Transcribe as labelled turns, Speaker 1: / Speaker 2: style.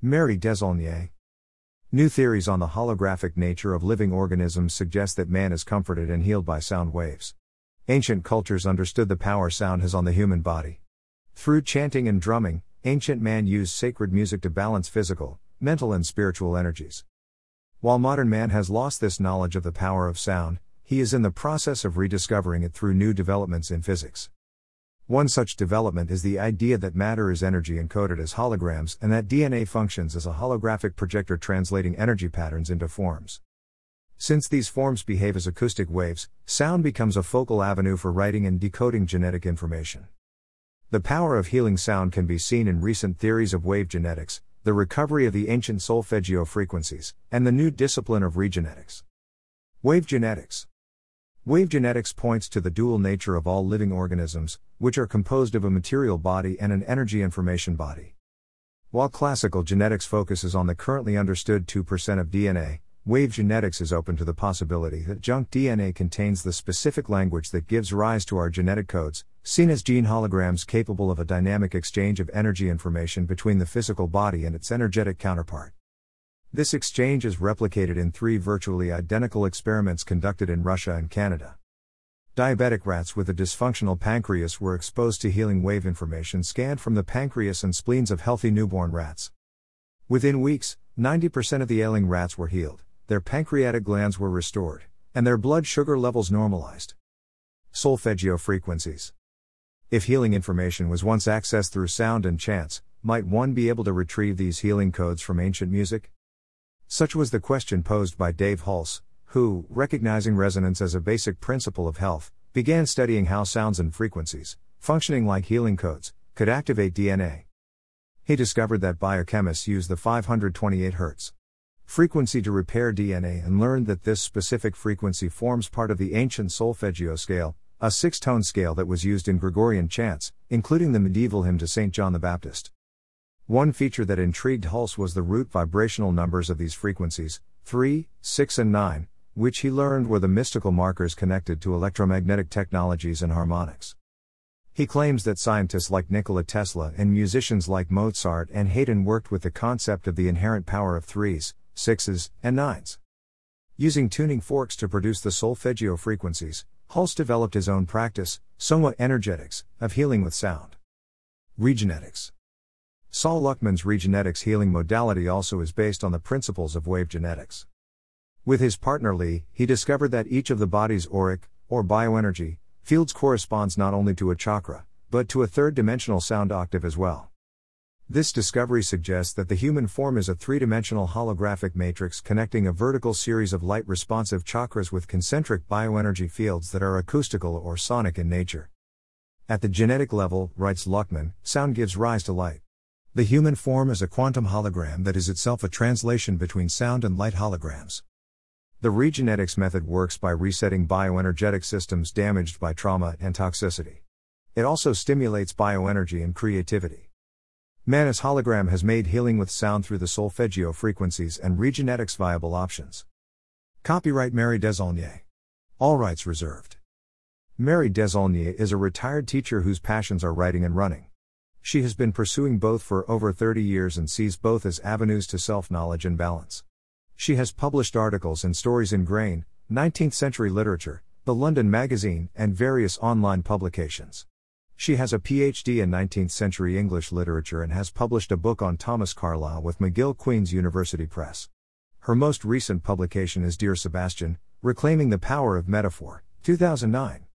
Speaker 1: Marie Desaulniers. New theories on the holographic nature of living organisms suggest that man is comforted and healed by sound waves. Ancient cultures understood the power sound has on the human body. Through chanting and drumming, ancient man used sacred music to balance physical, mental, and spiritual energies. While modern man has lost this knowledge of the power of sound, he is in the process of rediscovering it through new developments in physics. One such development is the idea that matter is energy encoded as holograms and that DNA functions as a holographic projector translating energy patterns into forms. Since these forms behave as acoustic waves, sound becomes a focal avenue for writing and decoding genetic information. The power of healing sound can be seen in recent theories of wave genetics, the recovery of the ancient solfeggio frequencies, and the new discipline of regenetics. Wave genetics Wave genetics points to the dual nature of all living organisms, which are composed of a material body and an energy information body. While classical genetics focuses on the currently understood 2% of DNA, wave genetics is open to the possibility that junk DNA contains the specific language that gives rise to our genetic codes, seen as gene holograms capable of a dynamic exchange of energy information between the physical body and its energetic counterpart. This exchange is replicated in three virtually identical experiments conducted in Russia and Canada. Diabetic rats with a dysfunctional pancreas were exposed to healing wave information scanned from the pancreas and spleens of healthy newborn rats. Within weeks, 90% of the ailing rats were healed, their pancreatic glands were restored, and their blood sugar levels normalized. Solfeggio frequencies. If healing information was once accessed through sound and chants, might one be able to retrieve these healing codes from ancient music? Such was the question posed by Dave Hulse, who, recognizing resonance as a basic principle of health, began studying how sounds and frequencies, functioning like healing codes, could activate DNA. He discovered that biochemists use the 528 Hz frequency to repair DNA and learned that this specific frequency forms part of the ancient solfeggio scale, a six tone scale that was used in Gregorian chants, including the medieval hymn to St. John the Baptist. One feature that intrigued Hulse was the root vibrational numbers of these frequencies 3, 6, and 9, which he learned were the mystical markers connected to electromagnetic technologies and harmonics. He claims that scientists like Nikola Tesla and musicians like Mozart and Haydn worked with the concept of the inherent power of threes, sixes, and nines. Using tuning forks to produce the solfeggio frequencies, Hulse developed his own practice, Soma Energetics, of healing with sound. Regenetics Sol Luckman's regenetics healing modality also is based on the principles of wave genetics. With his partner Lee, he discovered that each of the body's auric, or bioenergy, fields corresponds not only to a chakra, but to a third dimensional sound octave as well. This discovery suggests that the human form is a three dimensional holographic matrix connecting a vertical series of light responsive chakras with concentric bioenergy fields that are acoustical or sonic in nature. At the genetic level, writes Luckman, sound gives rise to light. The human form is a quantum hologram that is itself a translation between sound and light holograms. The regenetics method works by resetting bioenergetic systems damaged by trauma and toxicity. It also stimulates bioenergy and creativity. Manus hologram has made healing with sound through the solfeggio frequencies and regenetics viable options. Copyright Mary Desaulniers. All rights reserved. Mary Desaulniers is a retired teacher whose passions are writing and running. She has been pursuing both for over 30 years and sees both as avenues to self knowledge and balance. She has published articles and stories in Grain, 19th Century Literature, The London Magazine, and various online publications. She has a PhD in 19th century English literature and has published a book on Thomas Carlyle with McGill Queen's University Press. Her most recent publication is Dear Sebastian Reclaiming the Power of Metaphor, 2009.